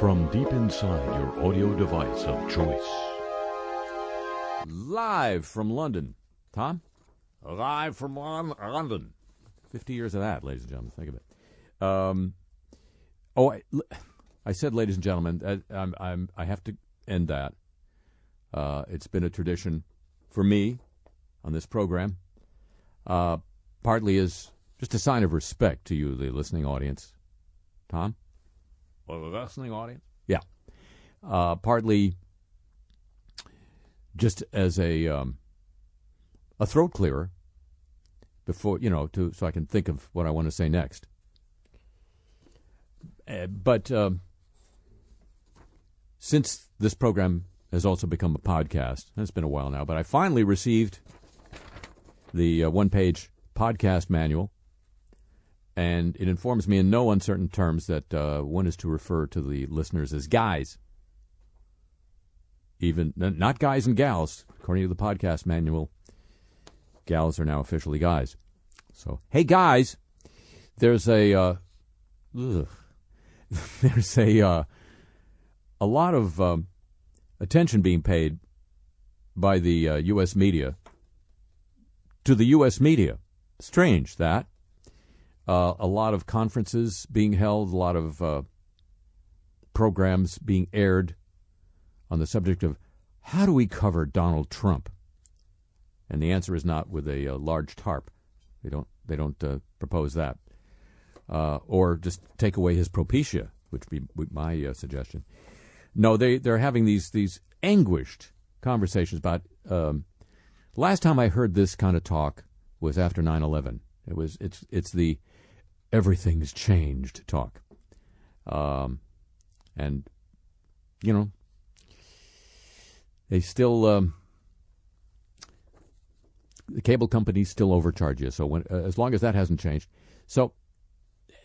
from deep inside your audio device of choice. Live from London. Tom? Live from Lon- London. 50 years of that, ladies and gentlemen. Think of it. Um, oh, I, I said, ladies and gentlemen, I, I'm, I'm, I have to end that. Uh, it's been a tradition for me on this program, uh, partly as just a sign of respect to you, the listening audience. Tom? The listening audience. Yeah. Uh, partly just as a um, a throat clearer before you know to so I can think of what I want to say next. Uh, but um, since this program has also become a podcast, it's been a while now, but I finally received the uh, one-page podcast manual, and it informs me in no uncertain terms that uh, one is to refer to the listeners as guys. Even not guys and gals, according to the podcast manual. Gals are now officially guys. So, hey guys, there's a uh, there's a uh, a lot of um, attention being paid by the uh, U.S. media to the U.S. media. Strange that. Uh, a lot of conferences being held, a lot of uh, programs being aired on the subject of how do we cover Donald Trump? And the answer is not with a, uh, large tarp. They don't. They don't uh, propose that, uh, or just take away his propecia, which would be my uh, suggestion. No, they they're having these these anguished conversations about. Um, last time I heard this kind of talk was after 9/11. It was it's it's the everything's changed talk, um, and you know they still um, the cable companies still overcharge you. So when, uh, as long as that hasn't changed, so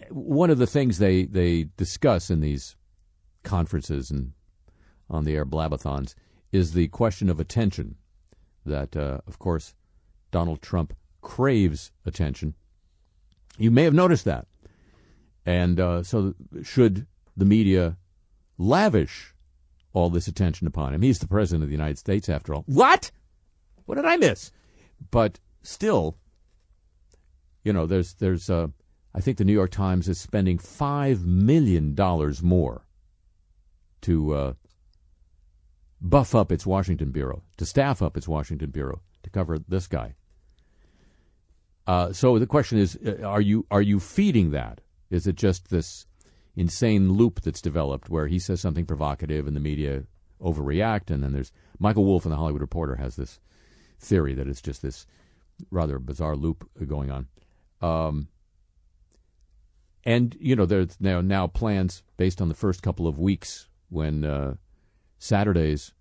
one of the things they they discuss in these conferences and on the air blabathons is the question of attention. That uh, of course Donald Trump craves attention. You may have noticed that, and uh, so should the media lavish all this attention upon him. He's the president of the United States, after all. What? What did I miss? But still, you know, there's there's uh, I think the New York Times is spending five million dollars more to uh, buff up its Washington bureau, to staff up its Washington bureau to cover this guy. Uh, so the question is, uh, are you are you feeding that? Is it just this insane loop that's developed where he says something provocative and the media overreact, and then there's Michael Wolff in the Hollywood Reporter has this theory that it's just this rather bizarre loop going on. Um, and you know, there's now now plans based on the first couple of weeks when uh, Saturdays,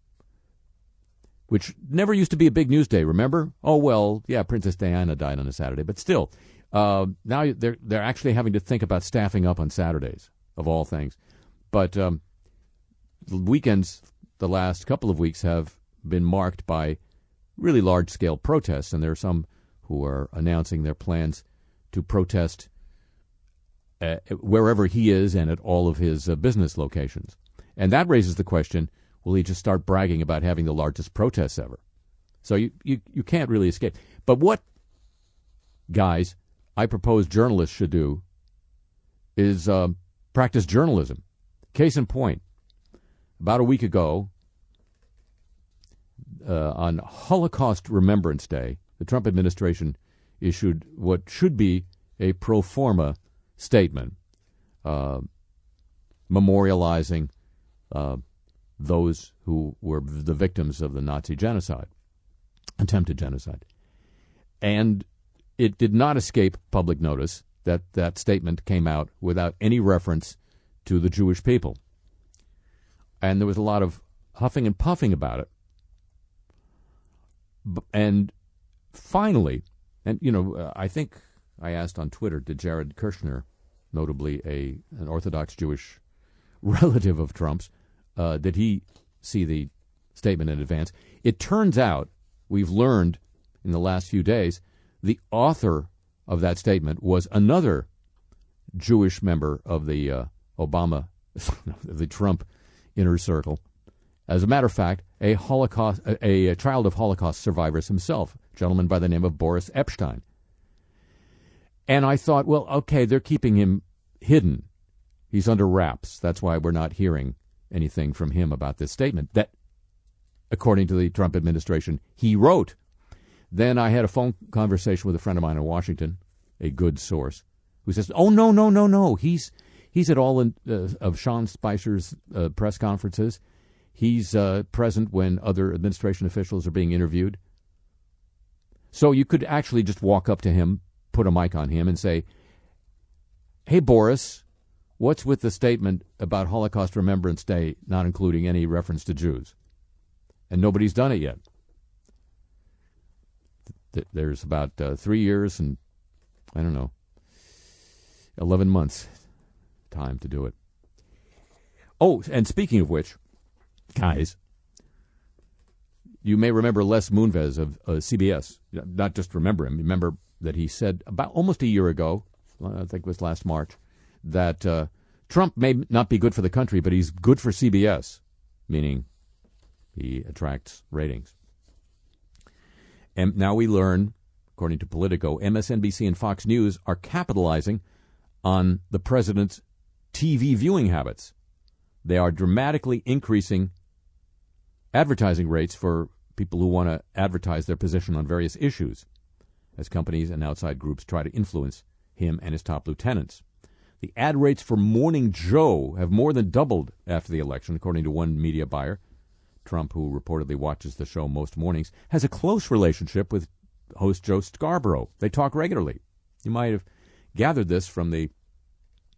which never used to be a big news day. Remember? Oh well, yeah, Princess Diana died on a Saturday, but still, uh, now they're they're actually having to think about staffing up on Saturdays of all things. But um, the weekends, the last couple of weeks have been marked by really large scale protests, and there are some who are announcing their plans to protest uh, wherever he is and at all of his uh, business locations. And that raises the question will he just start bragging about having the largest protests ever? So you, you, you can't really escape. But what, guys, I propose journalists should do is um, practice journalism. Case in point, about a week ago, uh, on Holocaust Remembrance Day, the Trump administration issued what should be a pro forma statement uh, memorializing uh, those who were the victims of the Nazi genocide, attempted genocide. And it did not escape public notice that that statement came out without any reference to the Jewish people. And there was a lot of huffing and puffing about it. And finally, and you know, uh, I think I asked on Twitter, did Jared Kushner, notably a an Orthodox Jewish relative of Trump's, uh, did he see the statement in advance? It turns out we've learned in the last few days the author of that statement was another Jewish member of the uh, Obama the Trump inner circle. As a matter of fact, a Holocaust, a, a child of Holocaust survivors himself, a gentleman by the name of Boris Epshteyn. And I thought, well, okay, they're keeping him hidden. He's under wraps. That's why we're not hearing anything from him about this statement that, according to the Trump administration, he wrote. Then I had a phone conversation with a friend of mine in Washington, a good source, who says, "Oh no, no, no, no. He's he's at all in, uh, of Sean Spicer's uh, press conferences. He's uh, present when other administration officials are being interviewed. So you could actually just walk up to him, put a mic on him, and say, "Hey, Boris." What's with the statement about Holocaust Remembrance Day not including any reference to Jews? And nobody's done it yet. There's about uh, three years and, I don't know, 11 months time to do it. Oh, and speaking of which, guys, you may remember Les Moonves of uh, CBS. Not just remember him, remember that he said about almost a year ago, I think it was last March, that uh, Trump may not be good for the country, but he's good for CBS, meaning he attracts ratings. And now we learn, according to Politico, MSNBC and Fox News are capitalizing on the president's TV viewing habits. They are dramatically increasing advertising rates for people who want to advertise their position on various issues as companies and outside groups try to influence him and his top lieutenants. The ad rates for Morning Joe have more than doubled after the election, according to one media buyer. Trump, who reportedly watches the show most mornings, has a close relationship with host Joe Scarborough. They talk regularly. You might have gathered this from the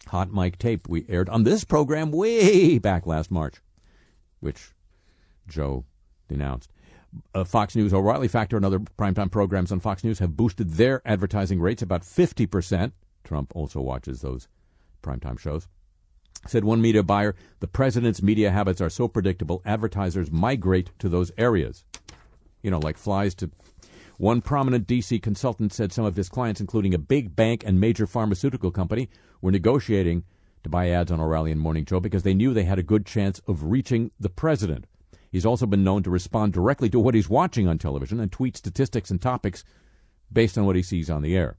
hot mic tape we aired on this program way back last March, which Joe denounced. Uh, Fox News, O'Reilly Factor, and other primetime programs on Fox News have boosted their advertising rates about 50%. Trump also watches those primetime shows. Said one media buyer, the president's media habits are so predictable, advertisers migrate to those areas. You know, like flies to. One prominent D.C. consultant said some of his clients, including a big bank and major pharmaceutical company, were negotiating to buy ads on O'Reilly and Morning Joe because they knew they had a good chance of reaching the president. He's also been known to respond directly to what he's watching on television and tweet statistics and topics based on what he sees on the air.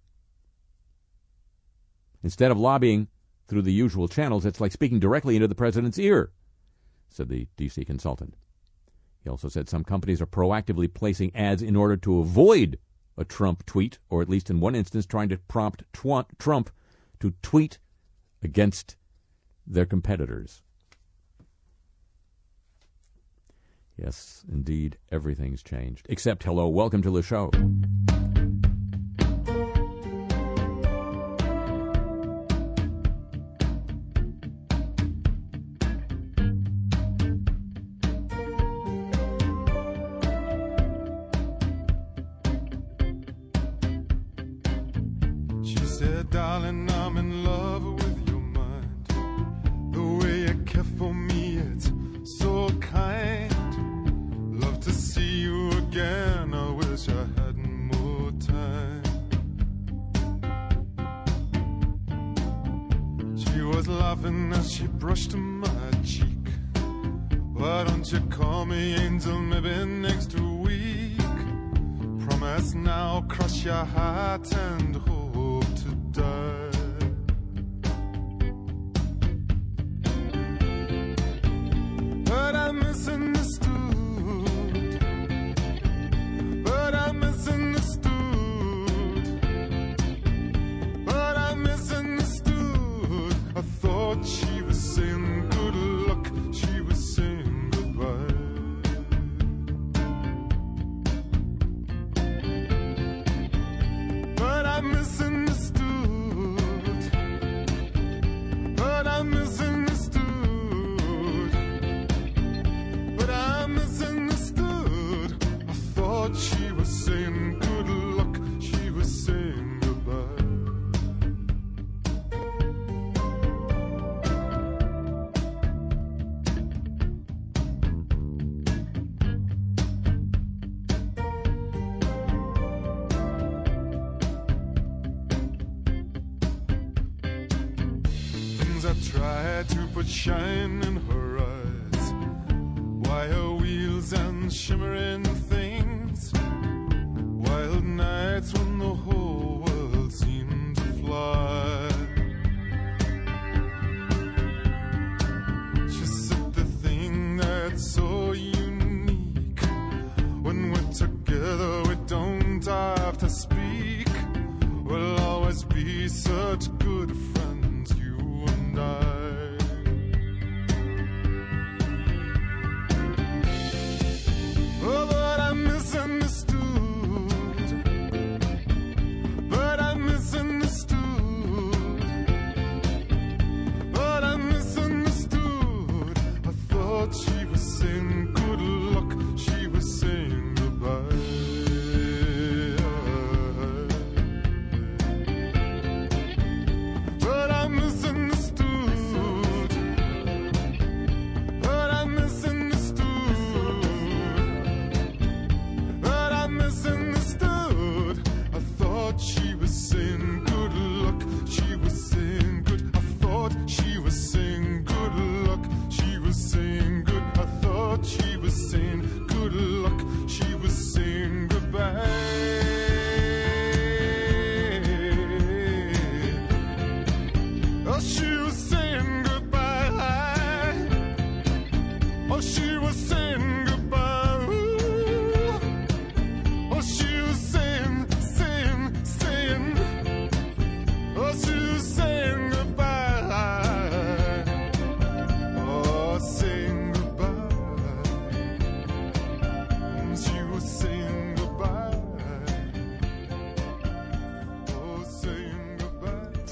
Instead of lobbying through the usual channels, it's like speaking directly into the president's ear, said the D.C. consultant. He also said some companies are proactively placing ads in order to avoid a Trump tweet, or at least in one instance, trying to prompt Trump to tweet against their competitors. Yes, indeed, everything's changed. Except, hello, welcome to the show. Achieve she was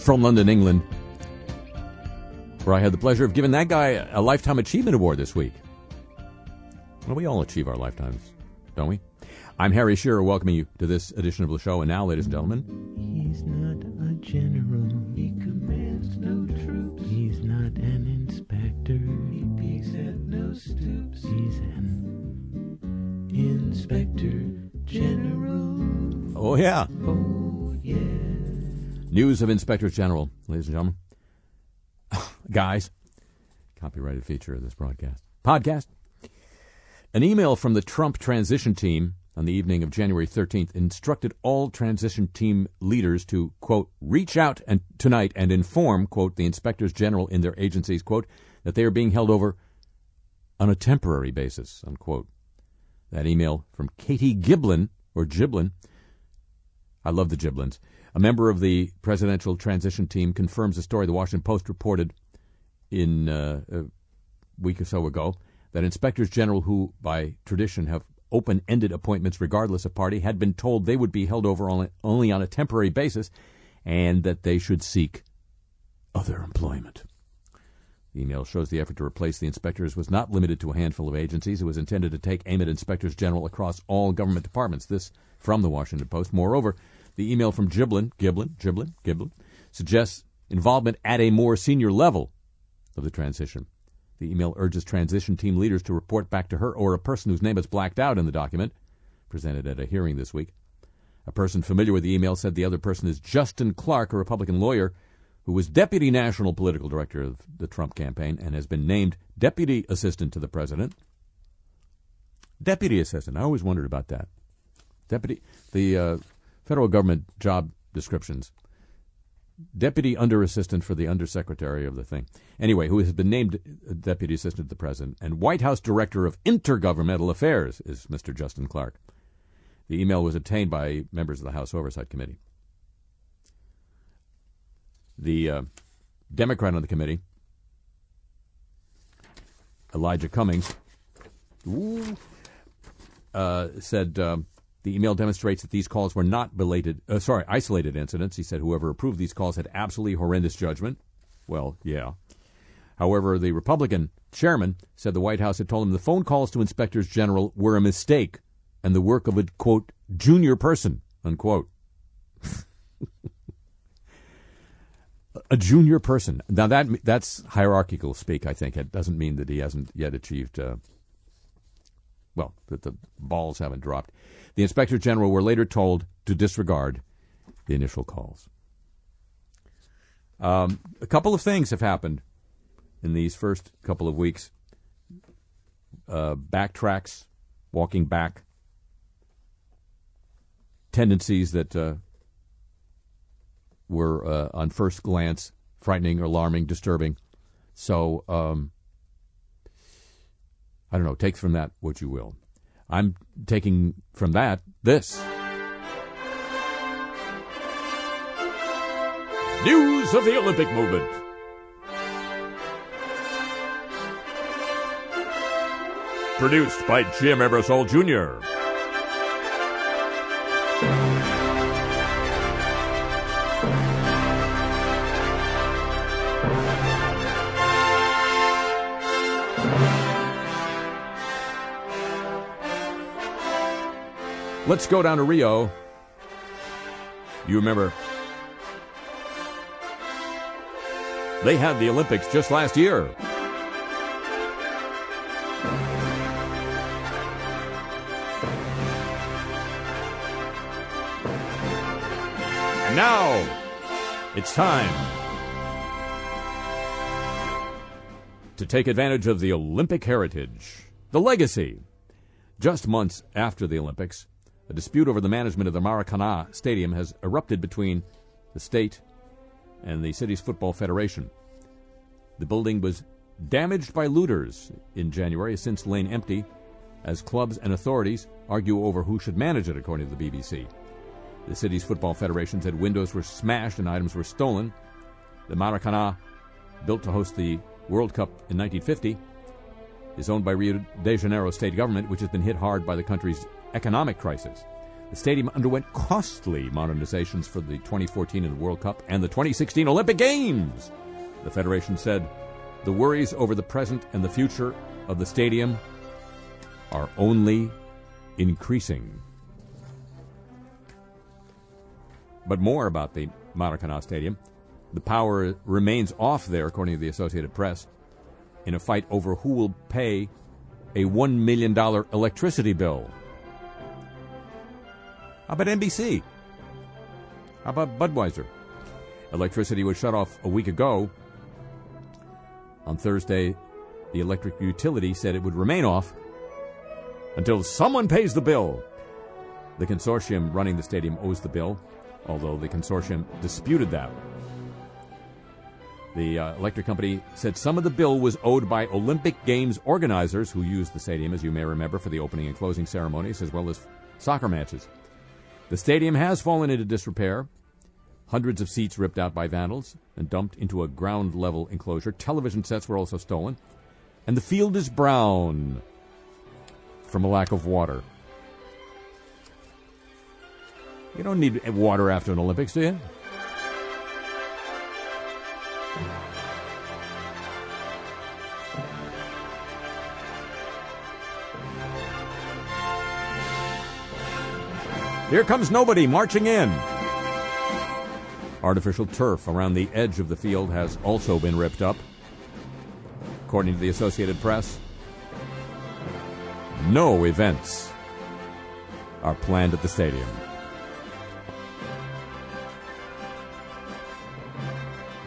From London, England, where I had the pleasure of giving that guy a Lifetime Achievement Award this week. Well, we all achieve our lifetimes, don't we? I'm Harry Shearer, welcoming you to this edition of the show. And now, ladies and gentlemen, He's not a general. He commands no troops. He's not an inspector. He peeks at no stoops. He's an inspector general. oh yeah, Oh yeah. News of inspectors general, ladies and gentlemen, guys, copyrighted feature of this broadcast podcast. An email from the Trump transition team on the evening of January 13th instructed all transition team leaders to, quote, reach out and tonight and inform, quote, the inspectors general in their agencies, quote, that they are being held over on a temporary basis, unquote. That email from Katie Giblin, or Giblin, I love the Giblins, a member of the presidential transition team, confirms a story the Washington Post reported in uh, a week or so ago that inspectors general who, by tradition, have open ended appointments regardless of party had been told they would be held over only, only on a temporary basis and that they should seek other employment. The email shows the effort to replace the inspectors was not limited to a handful of agencies. It was intended to take aim at inspectors general across all government departments. This from the Washington Post. Moreover, the email from Giblin, Giblin, Giblin, Giblin, suggests involvement at a more senior level of the transition. The email urges transition team leaders to report back to her or a person whose name is blacked out in the document, presented at a hearing this week. A person familiar with the email said the other person is Justin Clark, a Republican lawyer who was deputy national political director of the Trump campaign and has been named deputy assistant to the president. Deputy assistant. I always wondered about that. Deputy, the uh, federal government job descriptions. Deputy under assistant for the undersecretary of the thing. Anyway, who has been named deputy assistant to the president, and White House director of intergovernmental affairs is Mr. Justin Clark. The email was obtained by members of the House Oversight Committee. The uh, Democrat on the committee, Elijah Cummings, ooh, uh, said um, the email demonstrates that these calls were not belated, uh, sorry, isolated incidents. He said whoever approved these calls had absolutely horrendous judgment. Well, yeah. However, the Republican chairman said the White House had told him the phone calls to inspectors general were a mistake and the work of a quote junior person unquote. a junior person. Now that that's hierarchical speak. I think it doesn't mean that he hasn't yet achieved. Uh, well, that the balls haven't dropped. The inspector general were later told to disregard the initial calls. Um, a couple of things have happened in these first couple of weeks uh, backtracks, walking back, tendencies that uh, were, uh, on first glance, frightening, alarming, disturbing. So, um, I don't know, take from that what you will. I'm taking from that this. News of the Olympic movement. Produced by Jim Ebersol Jr. Let's go down to Rio. You remember they had the Olympics just last year. Now it's time to take advantage of the Olympic heritage, the legacy. Just months after the Olympics, a dispute over the management of the Maracana Stadium has erupted between the state and the city's football federation. The building was damaged by looters in January, since lain empty as clubs and authorities argue over who should manage it, according to the BBC. The city's football federation said windows were smashed and items were stolen. The Maracana, built to host the World Cup in 1950, is owned by Rio de Janeiro state government, which has been hit hard by the country's economic crisis. The stadium underwent costly modernizations for the 2014 and World Cup and the 2016 Olympic Games. The Federation said the worries over the present and the future of the stadium are only increasing. But more about the Maracana Stadium. The power remains off there, according to the Associated Press, in a fight over who will pay a $1 million electricity bill. How about NBC? How about Budweiser? Electricity was shut off a week ago. On Thursday, the electric utility said it would remain off until someone pays the bill. The consortium running the stadium owes the bill, although the consortium disputed that. The uh, electric company said some of the bill was owed by Olympic Games organizers who used the stadium, as you may remember, for the opening and closing ceremonies as well as soccer matches. The stadium has fallen into disrepair. Hundreds of seats ripped out by vandals and dumped into a ground level enclosure. Television sets were also stolen. And the field is brown from a lack of water. You don't need water after an Olympics, do you? Here comes nobody marching in. Artificial turf around the edge of the field has also been ripped up. According to the Associated Press, no events are planned at the stadium.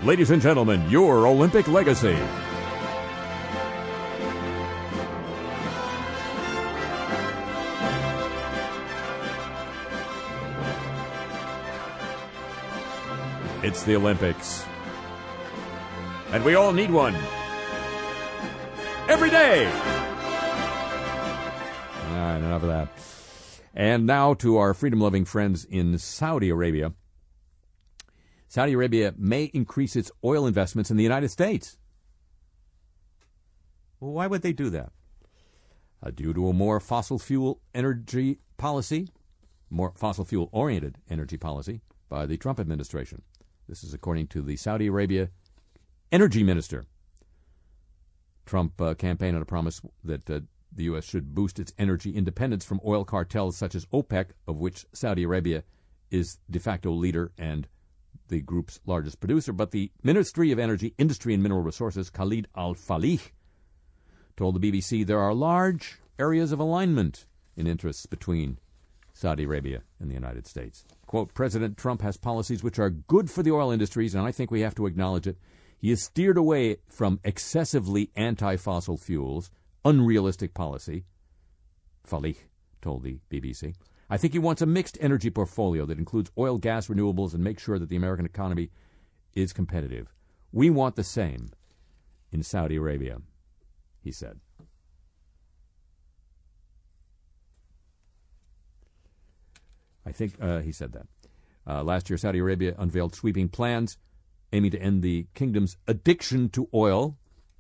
Ladies and gentlemen, your Olympic legacy. It's the Olympics. And we all need one. Every day! All right, enough of that. And now to our freedom loving friends in Saudi Arabia. Saudi Arabia may increase its oil investments in the United States. Well, why would they do that? Uh, due to a more fossil fuel energy policy, more fossil fuel oriented energy policy by the Trump administration. This is according to the Saudi Arabia energy minister. Trump uh, campaigned on a promise that uh, the U.S. should boost its energy independence from oil cartels such as OPEC, of which Saudi Arabia is de facto leader and the group's largest producer. But the Ministry of Energy, Industry and Mineral Resources, Khalid Al Falih, told the BBC there are large areas of alignment in interests between Saudi Arabia and the United States. Quote, President Trump has policies which are good for the oil industries, and I think we have to acknowledge it. He has steered away from excessively anti fossil fuels, unrealistic policy, Falih told the BBC. I think he wants a mixed energy portfolio that includes oil, gas, renewables, and make sure that the American economy is competitive. We want the same in Saudi Arabia, he said. I think uh, he said that. Uh, last year, Saudi Arabia unveiled sweeping plans aiming to end the kingdom's addiction to oil,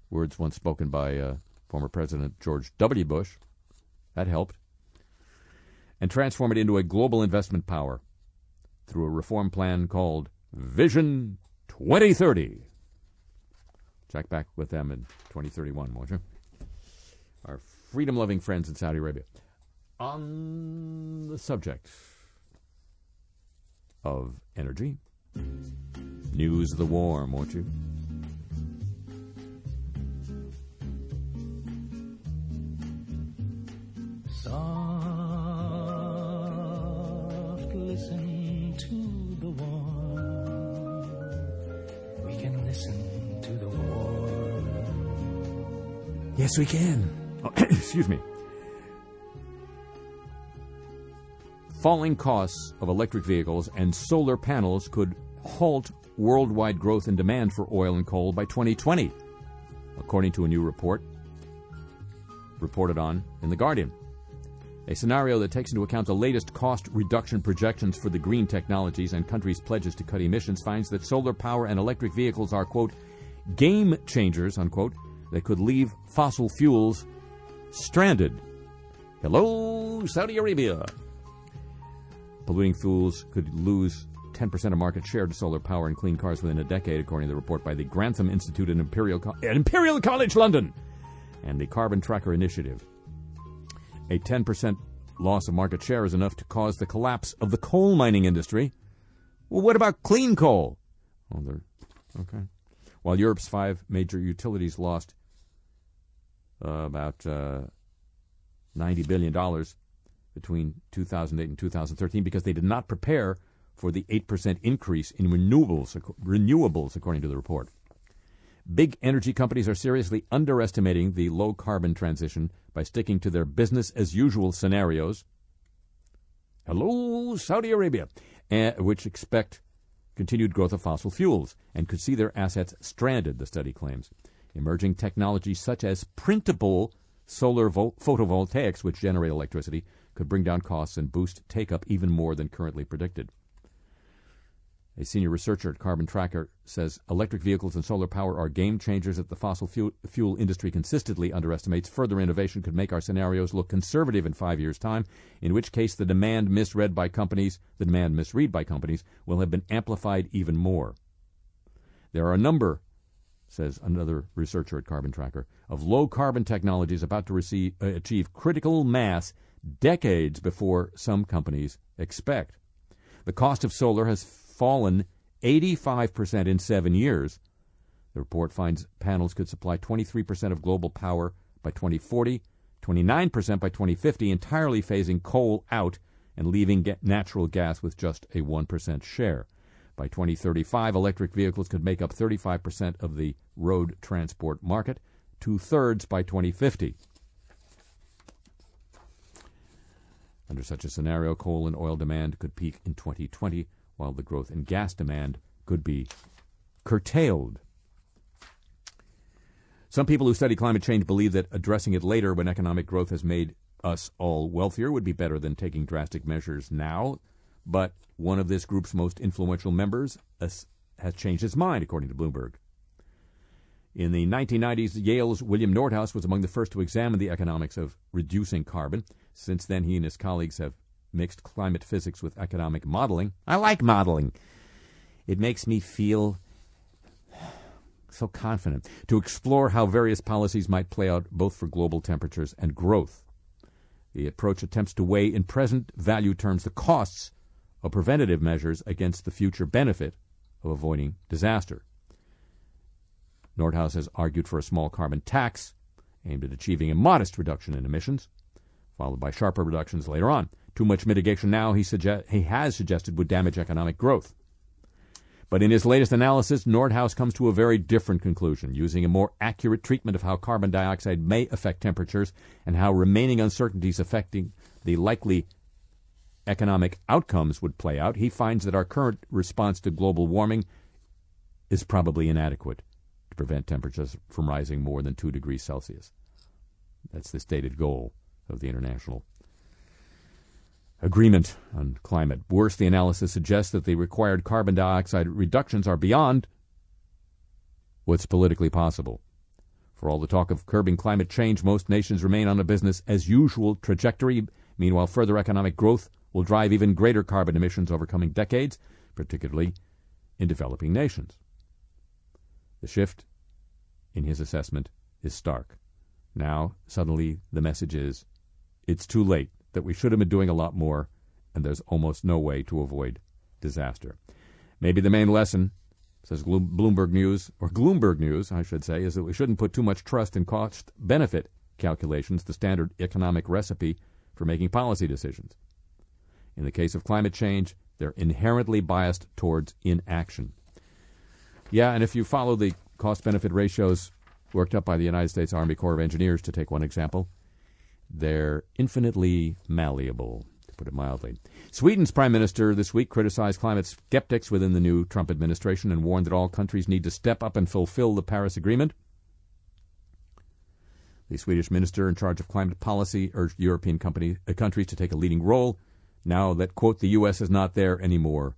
words once spoken by uh, former President George W. Bush. That helped. And transform it into a global investment power through a reform plan called Vision 2030. Check back with them in 2031, won't you? Our freedom loving friends in Saudi Arabia. On the subject of energy, news of the warm, won't you? Soft, listen to the warm. We can listen to the warm. Yes, we can. Oh, excuse me. Falling costs of electric vehicles and solar panels could halt worldwide growth in demand for oil and coal by 2020, according to a new report reported on in The Guardian. A scenario that takes into account the latest cost reduction projections for the green technologies and countries' pledges to cut emissions finds that solar power and electric vehicles are, quote, game changers, unquote, that could leave fossil fuels stranded. Hello, Saudi Arabia. Polluting fuels could lose 10% of market share to solar power and clean cars within a decade, according to the report by the Grantham Institute at Imperial, Co- Imperial College London and the Carbon Tracker Initiative. A 10% loss of market share is enough to cause the collapse of the coal mining industry. Well, what about clean coal? Oh, they're okay. While Europe's five major utilities lost uh, about uh, $90 billion between 2008 and 2013 because they did not prepare for the 8% increase in renewables, renewables, according to the report. Big energy companies are seriously underestimating the low carbon transition by sticking to their business as usual scenarios. Hello, Saudi Arabia, eh, which expect continued growth of fossil fuels and could see their assets stranded, the study claims. Emerging technologies such as printable solar vo- photovoltaics, which generate electricity, could bring down costs and boost take up even more than currently predicted. A senior researcher at Carbon Tracker says electric vehicles and solar power are game changers that the fossil fuel, industry consistently underestimates. Further innovation could make our scenarios look conservative in five years' time, in which case the demand misread by companies, the demand misread by companies, will have been amplified even more. There are a number, says another researcher at Carbon Tracker, of low carbon technologies about to receive, uh, achieve critical mass decades before some companies expect. The cost of solar has fallen 85% in seven years. The report finds panels could supply 23% of global power by 2040, 29% by 2050, entirely phasing coal out and leaving natural gas with just a 1% share. By 2035, electric vehicles could make up 35% of the road transport market, two thirds by 2050. Under such a scenario, coal and oil demand could peak in 2020, while the growth in gas demand could be curtailed. Some people who study climate change believe that addressing it later when economic growth has made us all wealthier would be better than taking drastic measures now. But one of this group's most influential members has changed his mind, according to Bloomberg. In the 1990s, Yale's William Nordhaus was among the first to examine the economics of reducing carbon. Since then, he and his colleagues have mixed climate physics with economic modeling. I like modeling. It makes me feel so confident to explore how various policies might play out both for global temperatures and growth. The approach attempts to weigh in present value terms the costs of preventative measures against the future benefit of avoiding disaster. Nordhaus has argued for a small carbon tax aimed at achieving a modest reduction in emissions, followed by sharper reductions later on. Too much mitigation now, he, suggest, he has suggested, would damage economic growth. But in his latest analysis, Nordhaus comes to a very different conclusion, using a more accurate treatment of how carbon dioxide may affect temperatures and how remaining uncertainties affecting the likely economic outcomes would play out. He finds that our current response to global warming is probably inadequate to prevent temperatures from rising more than 2 degrees Celsius. That's the stated goal of the International Agreement on Climate. Worse, the analysis suggests that the required carbon dioxide reductions are beyond what's politically possible. For all the talk of curbing climate change, most nations remain on a business as usual trajectory. Meanwhile, further economic growth will drive even greater carbon emissions over coming decades, particularly in developing nations. The shift, in his assessment, is stark. Now, suddenly, the message is it's too late, that we should have been doing a lot more, and there's almost no way to avoid disaster. Maybe the main lesson, says Bloomberg News, or Gloomberg News, I should say, is that we shouldn't put too much trust in cost benefit calculations, the standard economic recipe for making policy decisions. In the case of climate change, they're inherently biased towards inaction. Yeah, and if you follow the cost benefit ratios worked up by the United States Army Corps of Engineers, to take one example, they're infinitely malleable, to put it mildly. Sweden's prime minister this week criticized climate skeptics within the new Trump administration and warned that all countries need to step up and fulfill the Paris Agreement. The Swedish minister in charge of climate policy urged European company, uh, countries to take a leading role now that, quote, the U.S. is not there anymore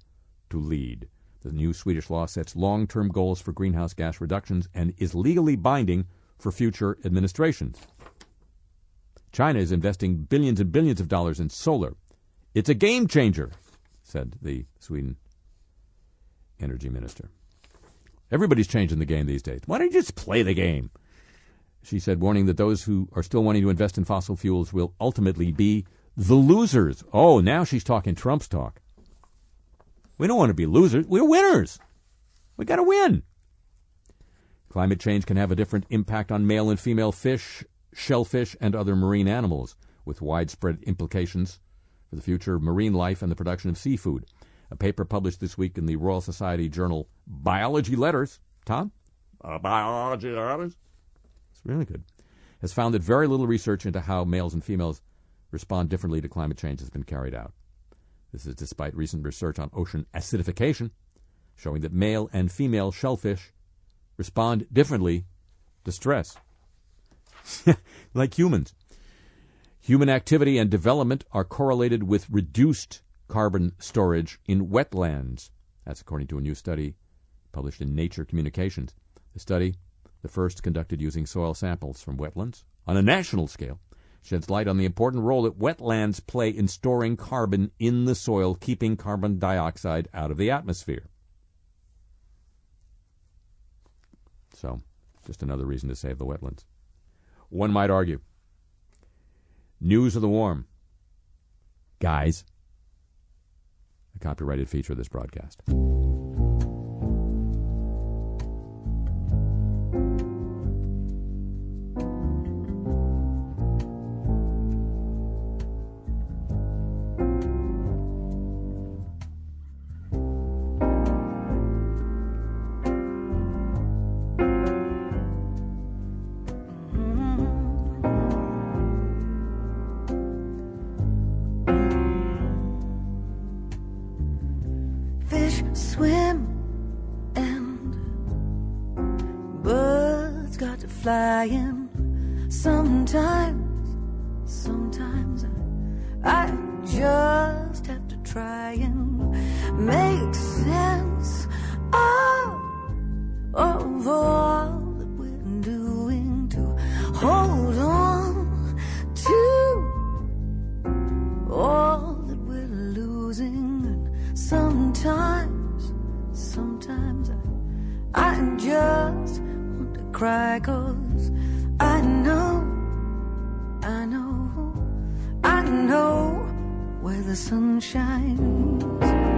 to lead. The new Swedish law sets long term goals for greenhouse gas reductions and is legally binding for future administrations. China is investing billions and billions of dollars in solar. It's a game changer, said the Sweden energy minister. Everybody's changing the game these days. Why don't you just play the game? She said, warning that those who are still wanting to invest in fossil fuels will ultimately be the losers. Oh, now she's talking Trump's talk. We don't want to be losers. We're winners. We got to win. Climate change can have a different impact on male and female fish, shellfish, and other marine animals, with widespread implications for the future of marine life and the production of seafood. A paper published this week in the Royal Society journal Biology Letters, Tom? Uh, biology letters? It's really good. Has found that very little research into how males and females respond differently to climate change has been carried out. This is despite recent research on ocean acidification, showing that male and female shellfish respond differently to stress. like humans. Human activity and development are correlated with reduced carbon storage in wetlands. That's according to a new study published in Nature Communications. The study, the first conducted using soil samples from wetlands on a national scale, sheds light on the important role that wetlands play in storing carbon in the soil, keeping carbon dioxide out of the atmosphere. So, just another reason to save the wetlands. One might argue. News of the Warm. Guys. A copyrighted feature of this broadcast. The sun shines.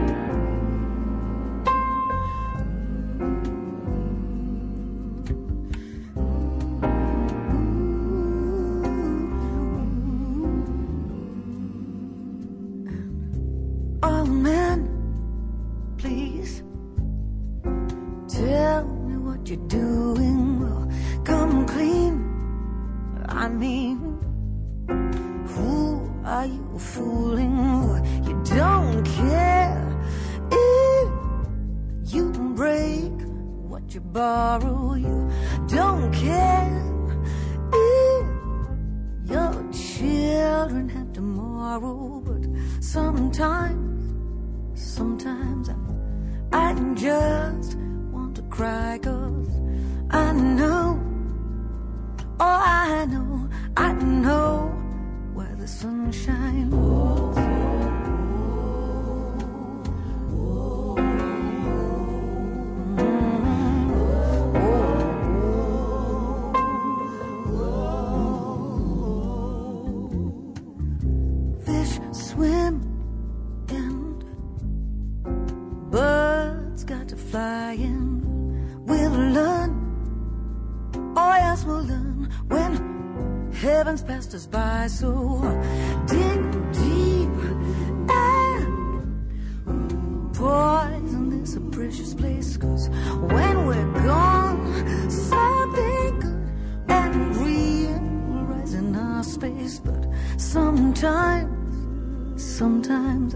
Sometimes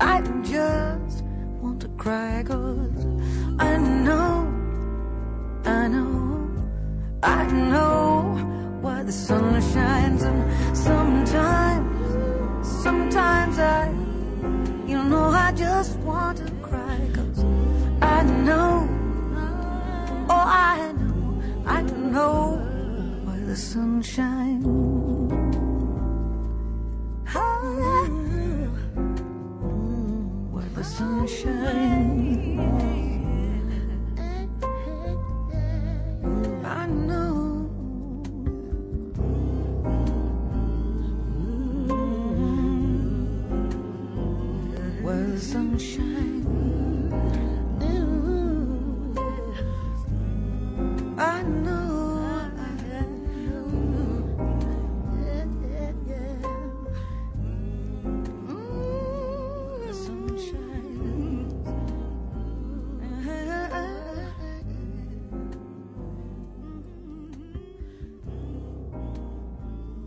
I, I just want to cry. Cause I know, I know. I know why the sun shines, and sometimes, sometimes I, you know, I just want to cry, cause I know, oh, I know, I know why the sun shines. Where the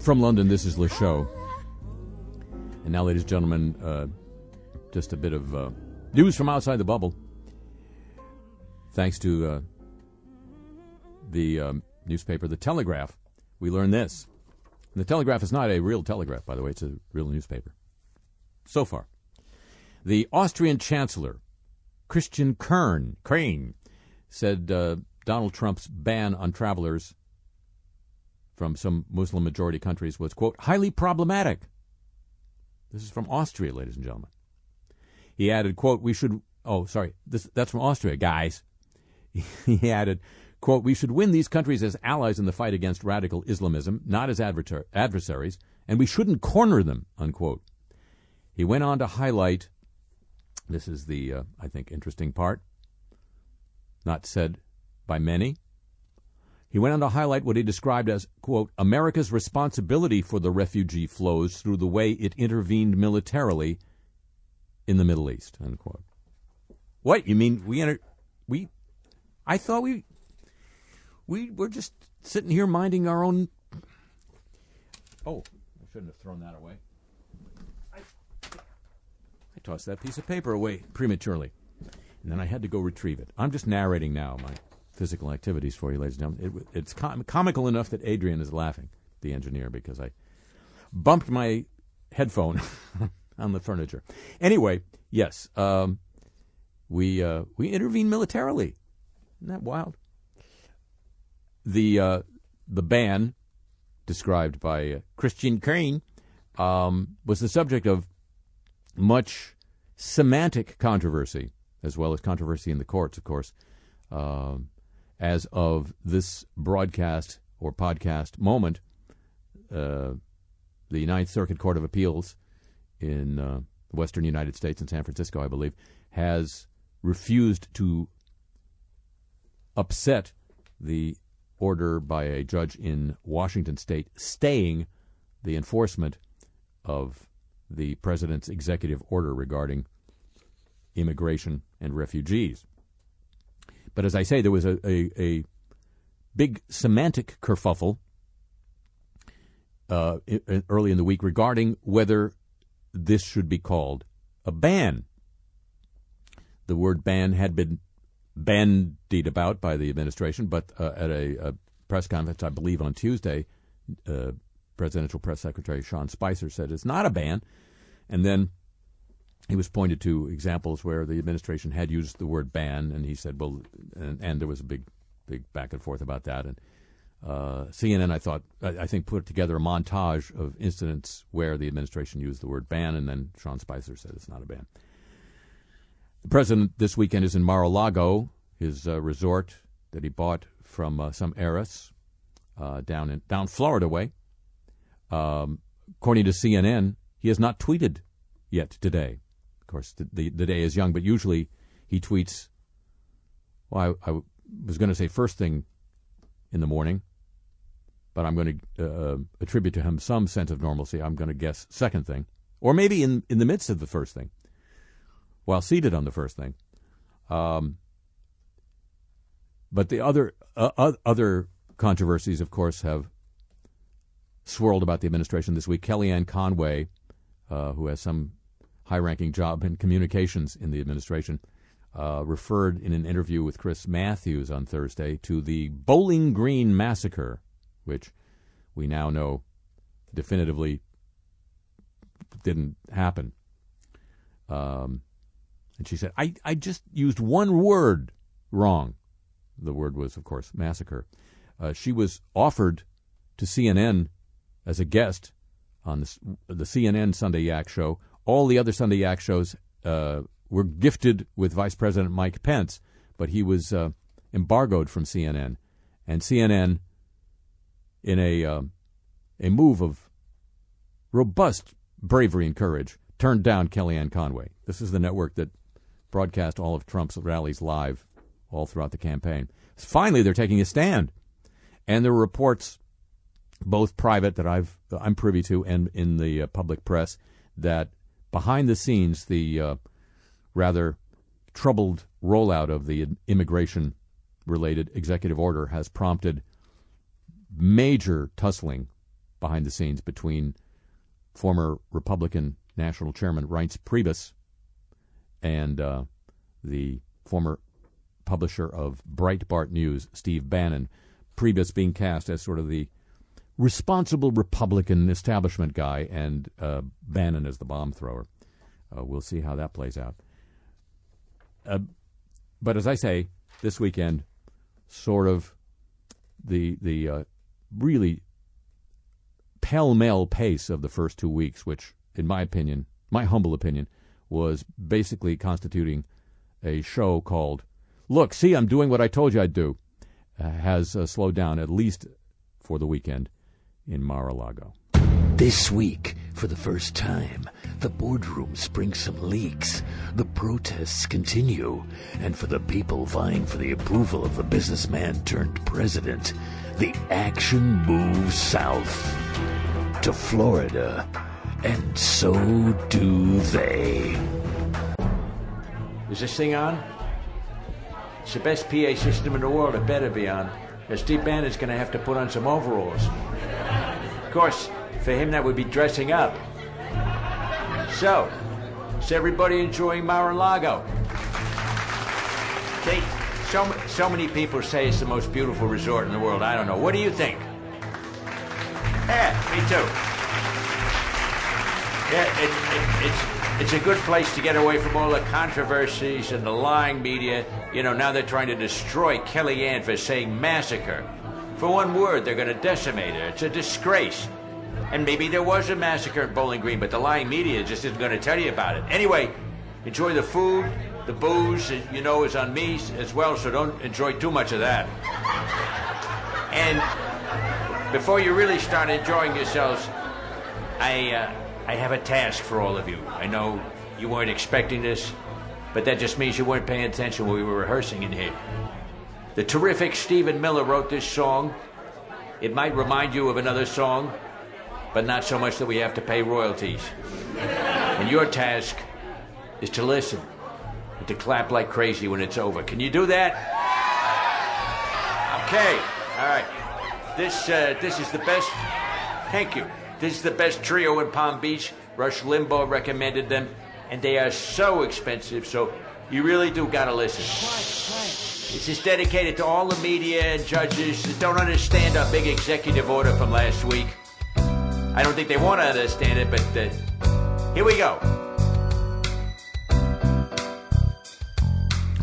From London, this is Le Show. And now, ladies and gentlemen, uh, just a bit of uh, news from outside the bubble. Thanks to uh, the um, newspaper, The Telegraph, we learned this. And the Telegraph is not a real telegraph, by the way, it's a real newspaper. So far. The Austrian Chancellor, Christian Kern, Crane, said uh, Donald Trump's ban on travelers from some Muslim majority countries was, quote, highly problematic. This is from Austria, ladies and gentlemen. He added, quote, we should, oh, sorry, this, that's from Austria, guys. he added, quote, we should win these countries as allies in the fight against radical Islamism, not as adver- adversaries, and we shouldn't corner them, unquote. He went on to highlight, this is the, uh, I think, interesting part, not said by many, he went on to highlight what he described as, quote, America's responsibility for the refugee flows through the way it intervened militarily in the Middle East, unquote. What? You mean we enter, we, I thought we, we were just sitting here minding our own. Oh, I shouldn't have thrown that away. I, I tossed that piece of paper away prematurely. And then I had to go retrieve it. I'm just narrating now my physical activities for you, ladies and gentlemen. It, it's com- comical enough that Adrian is laughing, the engineer, because I bumped my headphone on the furniture. Anyway, yes, um, we uh, we intervene militarily. Isn't that wild? The uh, the ban described by uh, Christian Crane um, was the subject of much semantic controversy, as well as controversy in the courts, of course. Um, as of this broadcast or podcast moment, uh, the Ninth Circuit Court of Appeals in uh, the Western United States, in San Francisco, I believe, has refused to upset the order by a judge in Washington State staying the enforcement of the president's executive order regarding immigration and refugees. But as I say, there was a, a, a big semantic kerfuffle uh, early in the week regarding whether this should be called a ban. The word ban had been bandied about by the administration, but uh, at a, a press conference, I believe on Tuesday, uh, Presidential Press Secretary Sean Spicer said it's not a ban. And then he was pointed to examples where the administration had used the word ban, and he said, well, and, and there was a big, big back and forth about that. And uh, CNN, I thought, I, I think, put together a montage of incidents where the administration used the word ban, and then Sean Spicer said it's not a ban. The president this weekend is in Mar-a-Lago, his uh, resort that he bought from uh, some heiress uh, down in down Florida way. Um, according to CNN, he has not tweeted yet today. Course, the, the, the day is young, but usually he tweets. Well, I, I was going to say first thing in the morning, but I'm going to uh, attribute to him some sense of normalcy. I'm going to guess second thing, or maybe in in the midst of the first thing, while seated on the first thing. Um, but the other uh, uh, other controversies, of course, have swirled about the administration this week. Kellyanne Conway, uh, who has some high-ranking job in communications in the administration, uh, referred in an interview with Chris Matthews on Thursday to the Bowling Green massacre, which we now know definitively didn't happen. Um, and she said, I, I just used one word wrong. The word was, of course, massacre. Uh, she was offered to CNN as a guest on the, the CNN Sunday Yak show. All the other Sunday Yak shows uh, were gifted with Vice President Mike Pence, but he was uh, embargoed from CNN. And CNN, in a, um, a move of robust bravery and courage, turned down Kellyanne Conway. This is the network that broadcast all of Trump's rallies live all throughout the campaign. Finally, they're taking a stand. And there were reports, both private that I've I'm privy to, and in the uh, public press, that behind the scenes, the uh, rather troubled rollout of the immigration-related executive order has prompted major tussling behind the scenes between former Republican National Chairman Reince Priebus and uh, the former publisher of Breitbart News, Steve Bannon. Priebus being cast as sort of the responsible Republican establishment guy, and uh, Bannon as the bomb thrower. Uh, we'll see how that plays out. Uh, but as I say, this weekend, sort of the the uh, really pell mell pace of the first two weeks, which, in my opinion, my humble opinion, was basically constituting a show called "Look, see, I'm doing what I told you I'd do," uh, has uh, slowed down at least for the weekend in Mar-a-Lago. This week, for the first time, the boardroom springs some leaks. The protests continue, and for the people vying for the approval of the businessman turned president, the action moves south to Florida, and so do they. Is this thing on? It's the best PA system in the world. It better be on. Or Steve Bannon's going to have to put on some overalls. Of course, for him that would be dressing up. So, is everybody enjoying Mar-a-Lago? See, so, so many people say it's the most beautiful resort in the world. I don't know. What do you think? Yeah, me too. Yeah, it, it, it's it's a good place to get away from all the controversies and the lying media. You know, now they're trying to destroy Kellyanne for saying massacre. For one word, they're going to decimate her. It's a disgrace. And maybe there was a massacre at Bowling Green, but the lying media just isn't going to tell you about it. Anyway, enjoy the food, the booze, you know, is on me as well, so don't enjoy too much of that. And before you really start enjoying yourselves, I, uh, I have a task for all of you. I know you weren't expecting this, but that just means you weren't paying attention when we were rehearsing in here. The terrific Stephen Miller wrote this song. It might remind you of another song, but not so much that we have to pay royalties. And your task is to listen and to clap like crazy when it's over. Can you do that? Okay. All right. This uh, this is the best Thank you. This is the best trio in Palm Beach. Rush Limbaugh recommended them, and they are so expensive, so you really do gotta listen. This is dedicated to all the media and judges that don't understand our big executive order from last week. I don't think they want to understand it, but uh, here we go.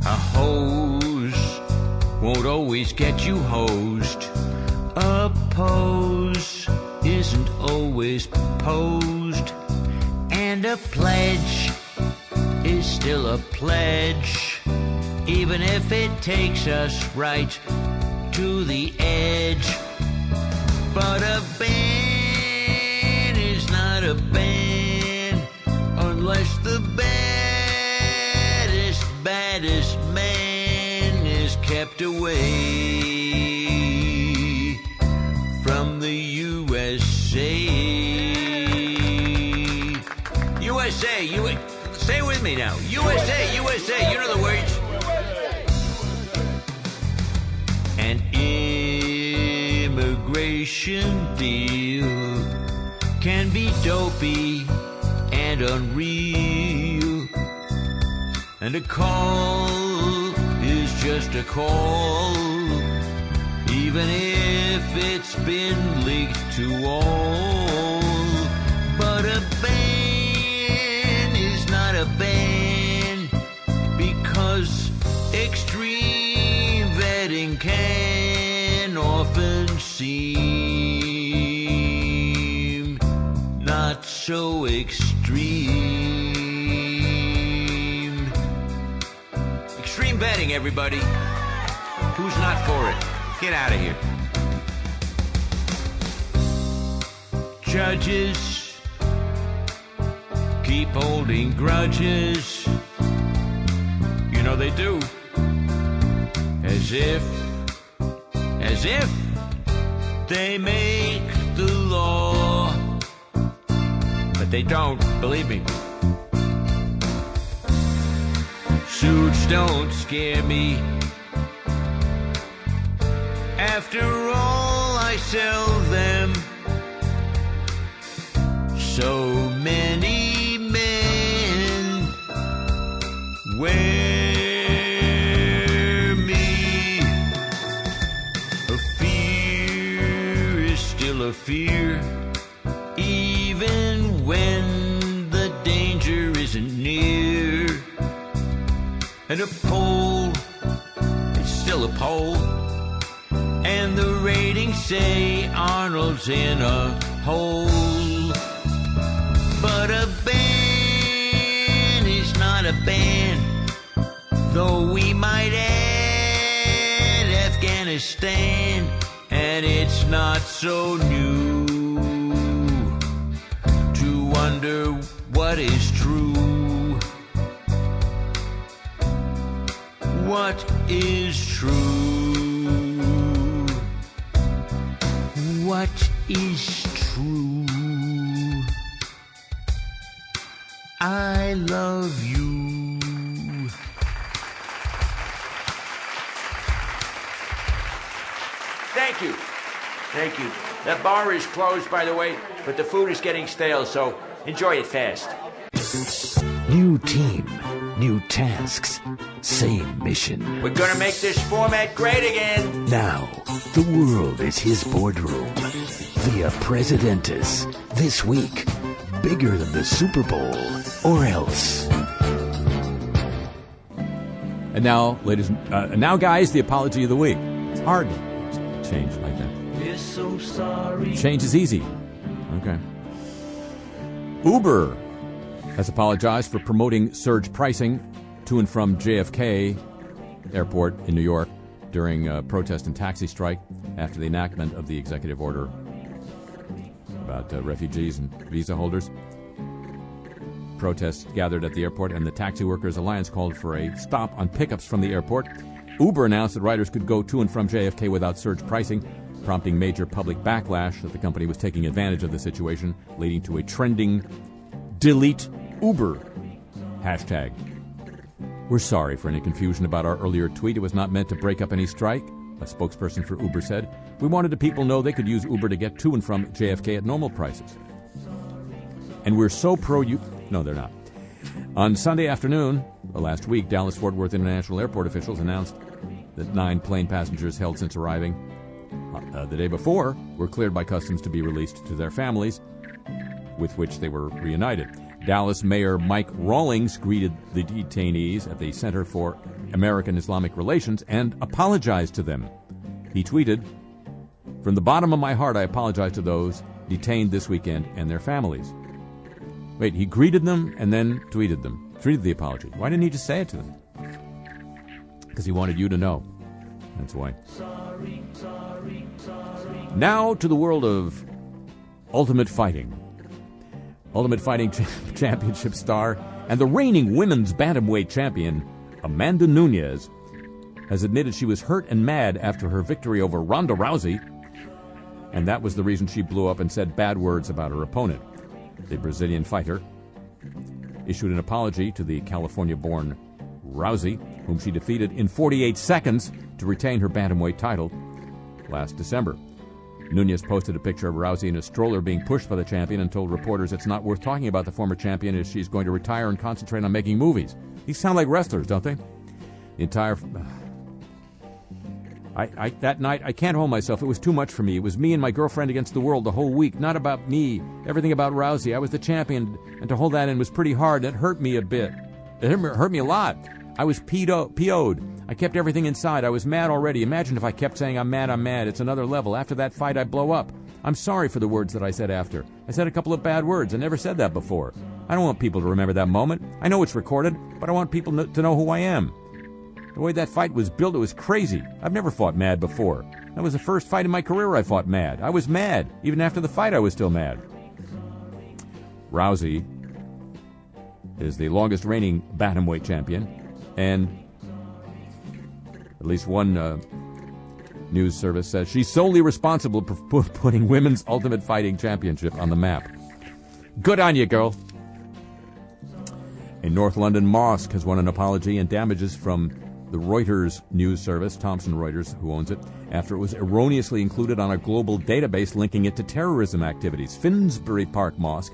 A hose won't always get you hosed. A pose isn't always posed. And a pledge is still a pledge, even if it takes us right to the edge. But a band is not a band unless the baddest, baddest man is kept away from the USA. USA, you say with me now. USA, USA, you know the words. Can be dopey and unreal. And a call is just a call, even if it's been leaked to all. But a ban is not a ban because extreme vetting can often seem not so extreme. Extreme vetting, everybody. Who's not for it? Get out of here. Judges keep holding grudges. You know they do. As if, as if they make the law. But they don't, believe me. Suits don't scare me. After all, I sell them. So many men wear fear, even when the danger isn't near. And a poll is still a poll. And the ratings say Arnold's in a hole. But a ban is not a ban, though we might add Afghanistan, and it's not so new to wonder what is true. What is true? What is true? I love you. Thank you. That bar is closed, by the way, but the food is getting stale, so enjoy it fast. New team, new tasks, same mission. We're gonna make this format great again. Now, the world is his boardroom. Via Presidentis. This week, bigger than the Super Bowl, or else. And now, ladies, uh, now, guys, the apology of the week. It's hard to change like that. So sorry. Change is easy. Okay. Uber has apologized for promoting surge pricing to and from JFK Airport in New York during a protest and taxi strike after the enactment of the executive order about uh, refugees and visa holders. Protests gathered at the airport, and the Taxi Workers Alliance called for a stop on pickups from the airport. Uber announced that riders could go to and from JFK without surge pricing, prompting major public backlash that the company was taking advantage of the situation, leading to a trending delete Uber hashtag. We're sorry for any confusion about our earlier tweet. It was not meant to break up any strike. a spokesperson for Uber said. We wanted the people know they could use Uber to get to and from JFK at normal prices. And we're so pro you. No, they're not. On Sunday afternoon, uh, last week, Dallas Fort Worth International Airport officials announced that nine plane passengers held since arriving uh, the day before were cleared by customs to be released to their families, with which they were reunited. Dallas Mayor Mike Rawlings greeted the detainees at the Center for American Islamic Relations and apologized to them. He tweeted, From the bottom of my heart, I apologize to those detained this weekend and their families. Wait, he greeted them and then tweeted them, tweeted the apology. Why didn't he just say it to them? Because he wanted you to know. That's why. Now to the world of Ultimate Fighting. Ultimate Fighting Championship star and the reigning women's bantamweight champion, Amanda Nunes, has admitted she was hurt and mad after her victory over Ronda Rousey, and that was the reason she blew up and said bad words about her opponent. The Brazilian fighter issued an apology to the California born Rousey, whom she defeated in 48 seconds to retain her bantamweight title last December. Nunes posted a picture of Rousey in a stroller being pushed by the champion and told reporters it's not worth talking about the former champion as she's going to retire and concentrate on making movies. These sound like wrestlers, don't they? The entire. I, I, that night, I can't hold myself. It was too much for me. It was me and my girlfriend against the world the whole week. Not about me. Everything about Rousey. I was the champion, and to hold that in was pretty hard. It hurt me a bit. It hurt me, hurt me a lot. I was PO'd. I kept everything inside. I was mad already. Imagine if I kept saying, I'm mad, I'm mad. It's another level. After that fight, I blow up. I'm sorry for the words that I said after. I said a couple of bad words. I never said that before. I don't want people to remember that moment. I know it's recorded, but I want people to know who I am. The way that fight was built, it was crazy. I've never fought mad before. That was the first fight in my career I fought mad. I was mad. Even after the fight, I was still mad. Rousey is the longest reigning bantamweight champion, and at least one uh, news service says she's solely responsible for putting Women's Ultimate Fighting Championship on the map. Good on you, girl. A North London mosque has won an apology and damages from the Reuters news service, Thomson Reuters, who owns it, after it was erroneously included on a global database linking it to terrorism activities. Finsbury Park Mosque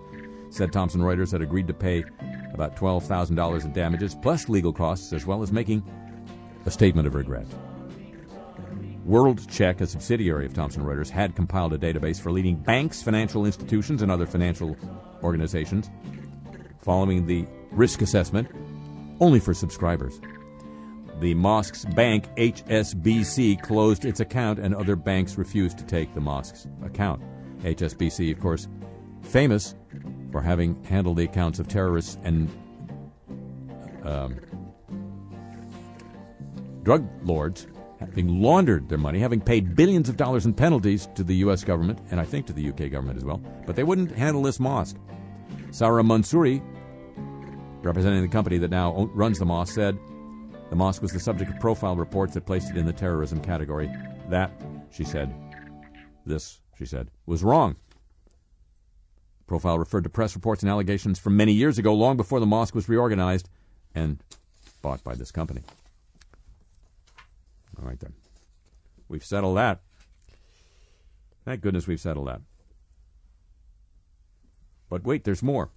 said Thomson Reuters had agreed to pay about $12,000 in damages, plus legal costs, as well as making a statement of regret. World Check, a subsidiary of Thomson Reuters, had compiled a database for leading banks, financial institutions, and other financial organizations following the risk assessment only for subscribers. The mosque's bank, HSBC, closed its account, and other banks refused to take the mosque's account. HSBC, of course, famous for having handled the accounts of terrorists and um, drug lords, having laundered their money, having paid billions of dollars in penalties to the U.S. government, and I think to the UK government as well, but they wouldn't handle this mosque. Sarah Mansouri, representing the company that now runs the mosque, said the mosque was the subject of profile reports that placed it in the terrorism category. That, she said, this, she said, was wrong. Profile referred to press reports and allegations from many years ago, long before the mosque was reorganized and bought by this company. All right, then. We've settled that. Thank goodness we've settled that. But wait, there's more.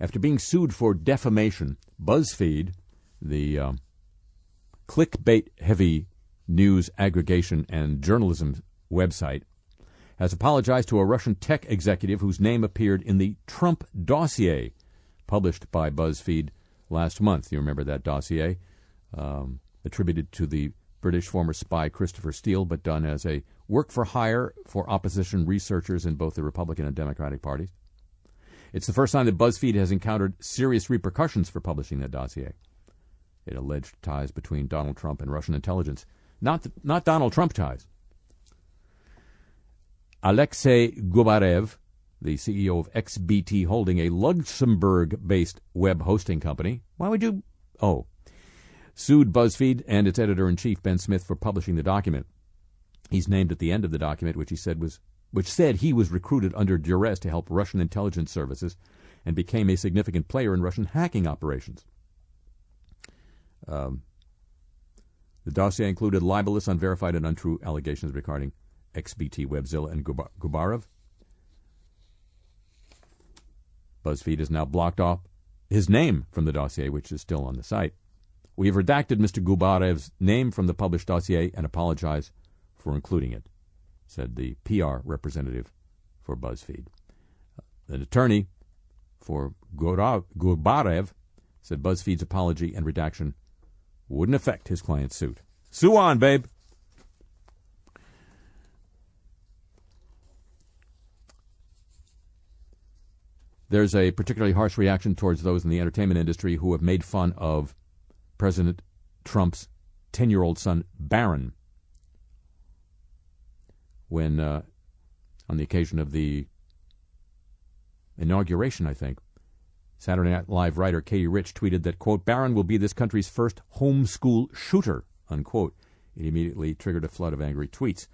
After being sued for defamation, BuzzFeed, the um, clickbait heavy news aggregation and journalism website, has apologized to a Russian tech executive whose name appeared in the Trump dossier published by BuzzFeed last month. You remember that dossier? Um, attributed to the British former spy Christopher Steele, but done as a work for hire for opposition researchers in both the Republican and Democratic parties. It's the first time that BuzzFeed has encountered serious repercussions for publishing that dossier. It alleged ties between Donald Trump and Russian intelligence, not, not Donald Trump ties. Alexei Gubarev, the CEO of XBT Holding, a Luxembourg based web hosting company. Why would you? Oh, sued BuzzFeed and its editor in chief, Ben Smith, for publishing the document. He's named at the end of the document, which he said was which said he was recruited under duress to help Russian intelligence services and became a significant player in Russian hacking operations. Um, The dossier included libelous, unverified, and untrue allegations regarding XBT, Webzilla, and Guba- Gubarev. BuzzFeed has now blocked off his name from the dossier, which is still on the site. We have redacted Mr. Gubarev's name from the published dossier and apologize for including it, said the PR representative for BuzzFeed. Uh, an attorney for Gubarev said BuzzFeed's apology and redaction wouldn't affect his client's suit. Sue on, babe. There's a particularly harsh reaction towards those in the entertainment industry who have made fun of President Trump's 10 year old son, Barron, when, uh, on the occasion of the inauguration, I think, Saturday Night Live writer Katie Rich tweeted that, quote, Barron will be this country's first homeschool shooter, unquote. It immediately triggered a flood of angry tweets.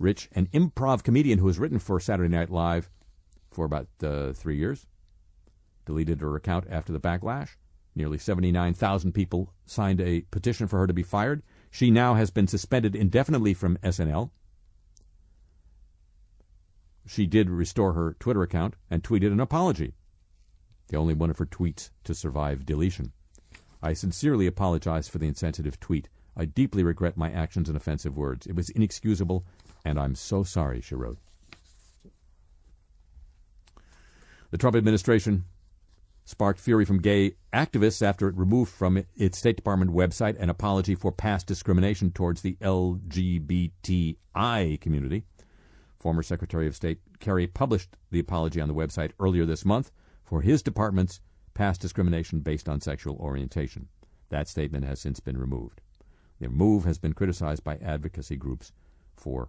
Rich, an improv comedian who has written for Saturday Night Live for about uh, three years, deleted her account after the backlash. Nearly 79,000 people signed a petition for her to be fired. She now has been suspended indefinitely from SNL. She did restore her Twitter account and tweeted an apology, the only one of her tweets to survive deletion. I sincerely apologize for the insensitive tweet. I deeply regret my actions and offensive words. It was inexcusable, and I'm so sorry, she wrote. The Trump administration sparked fury from gay activists after it removed from its State Department website an apology for past discrimination towards the LGBTI community. Former Secretary of State Kerry published the apology on the website earlier this month for his department's past discrimination based on sexual orientation. That statement has since been removed. The move has been criticized by advocacy groups for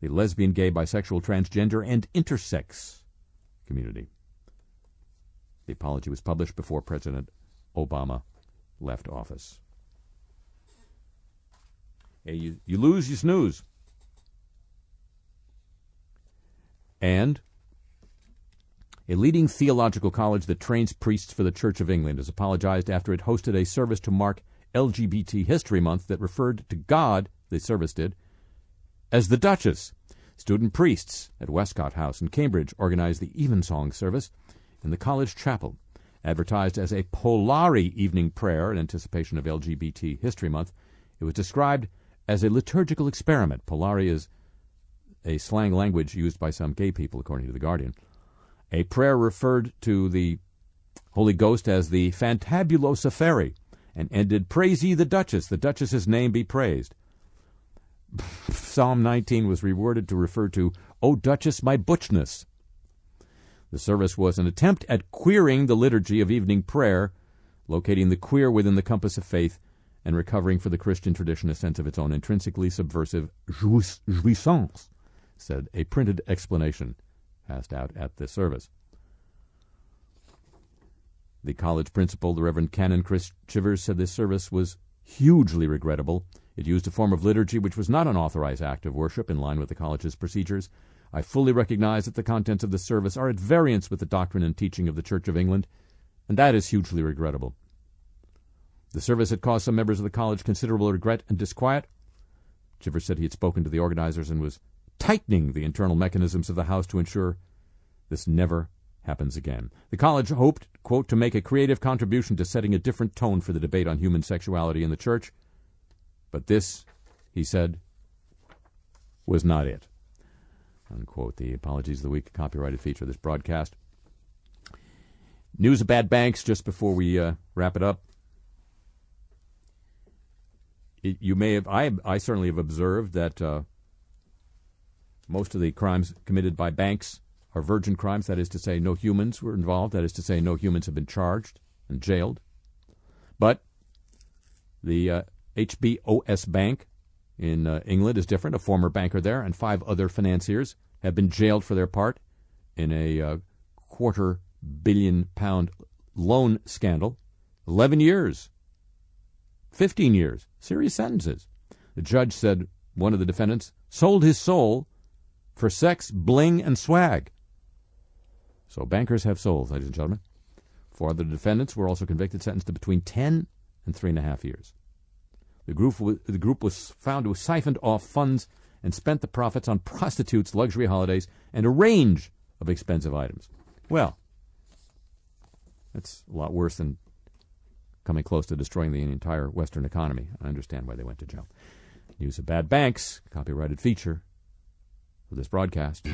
the lesbian, gay, bisexual, transgender, and intersex community. The apology was published before President Obama left office. Hey, you, you lose, you snooze. And a leading theological college that trains priests for the Church of England has apologized after it hosted a service to mark LGBT History Month that referred to God, the service did, as the Duchess. Student priests at Westcott House in Cambridge organized the Evensong service in the college chapel. Advertised as a Polari evening prayer in anticipation of LGBT History Month, it was described as a liturgical experiment. Polari is a slang language used by some gay people, according to The Guardian. A prayer referred to the Holy Ghost as the Fantabulosa Fairy and ended, Praise ye the Duchess, the Duchess's name be praised. Psalm 19 was reworded to refer to, O Duchess, my butchness. The service was an attempt at queering the liturgy of evening prayer, locating the queer within the compass of faith, and recovering for the Christian tradition a sense of its own intrinsically subversive jouissance, said a printed explanation passed out at the service. The college principal, the Reverend Canon Chris Chivers, said this service was hugely regrettable. It used a form of liturgy which was not an authorized act of worship in line with the college's procedures. I fully recognize that the contents of this service are at variance with the doctrine and teaching of the Church of England, and that is hugely regrettable. The service had caused some members of the college considerable regret and disquiet. Chivers said he had spoken to the organizers and was tightening the internal mechanisms of the House to ensure this never happens again. The college hoped, quote, to make a creative contribution to setting a different tone for the debate on human sexuality in the church. But this, he said, was not it. Unquote. The Apologies of the Week copyrighted feature of this broadcast. News of bad banks just before we uh, wrap it up. It, you may have, I, I certainly have observed that uh, most of the crimes committed by banks are virgin crimes. That is to say, no humans were involved. That is to say, no humans have been charged and jailed. But the uh, HBOS Bank in uh, England is different. A former banker there and five other financiers have been jailed for their part in a uh, quarter billion pound loan scandal. 11 years, 15 years, serious sentences. The judge said one of the defendants sold his soul for sex, bling, and swag. So bankers have souls, ladies and gentlemen. Four other defendants were also convicted, sentenced to between 10 and three and a half years. The group, wa- the group was found to have siphoned off funds and spent the profits on prostitutes, luxury holidays, and a range of expensive items. Well, that's a lot worse than coming close to destroying the entire Western economy. I understand why they went to jail. News of bad banks, copyrighted feature for this broadcast.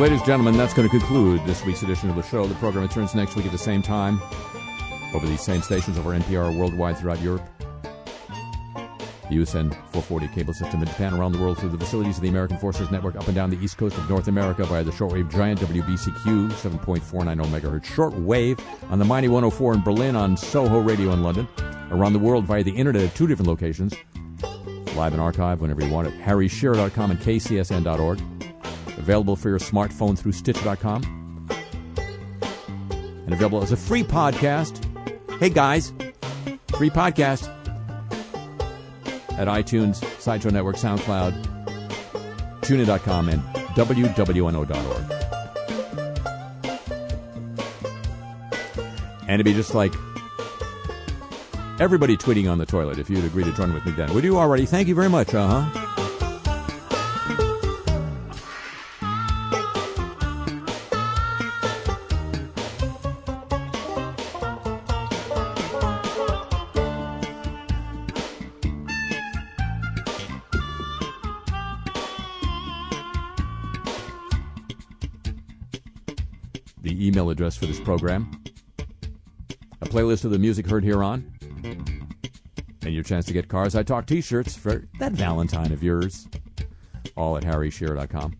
Well, ladies and gentlemen, that's going to conclude this week's edition of the show. The program returns next week at the same time over these same stations over NPR worldwide throughout Europe. The USEN 440 cable system in Japan around the world through the facilities of the American Forces Network up and down the east coast of North America via the shortwave giant WBCQ 7.490 megahertz shortwave on the Mighty 104 in Berlin on Soho Radio in London. Around the world via the internet at two different locations. Live and archive whenever you want it. HarryShearer.com and KCSN.org. Available for your smartphone through Stitch.com. And available as a free podcast. Hey guys, free podcast at iTunes, Sideshow Network, SoundCloud, TuneIn.com, and WWNO.org. And to be just like everybody tweeting on the toilet, if you'd agree to join with me then. Would you already? Thank you very much, uh huh. Address for this program, a playlist of the music heard here on, and your chance to get Cars I Talk t shirts for that Valentine of yours. All at harryshearer.com.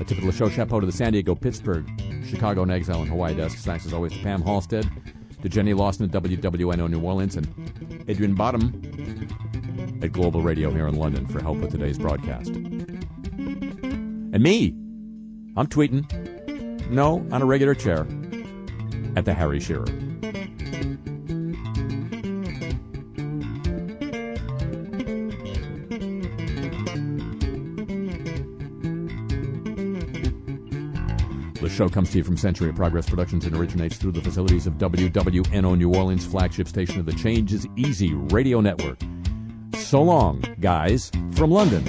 A the show chapeau to the San Diego, Pittsburgh, Chicago, and Exile, and Hawaii desks. Thanks as always to Pam Halstead, to Jenny Lawson at WWNO New Orleans, and Adrian Bottom at Global Radio here in London for help with today's broadcast. And me, I'm tweeting, no, on a regular chair, at the Harry Shearer. The show comes to you from Century of Progress Productions and originates through the facilities of WWNO New Orleans, flagship station of the Change is Easy radio network. So long, guys, from London.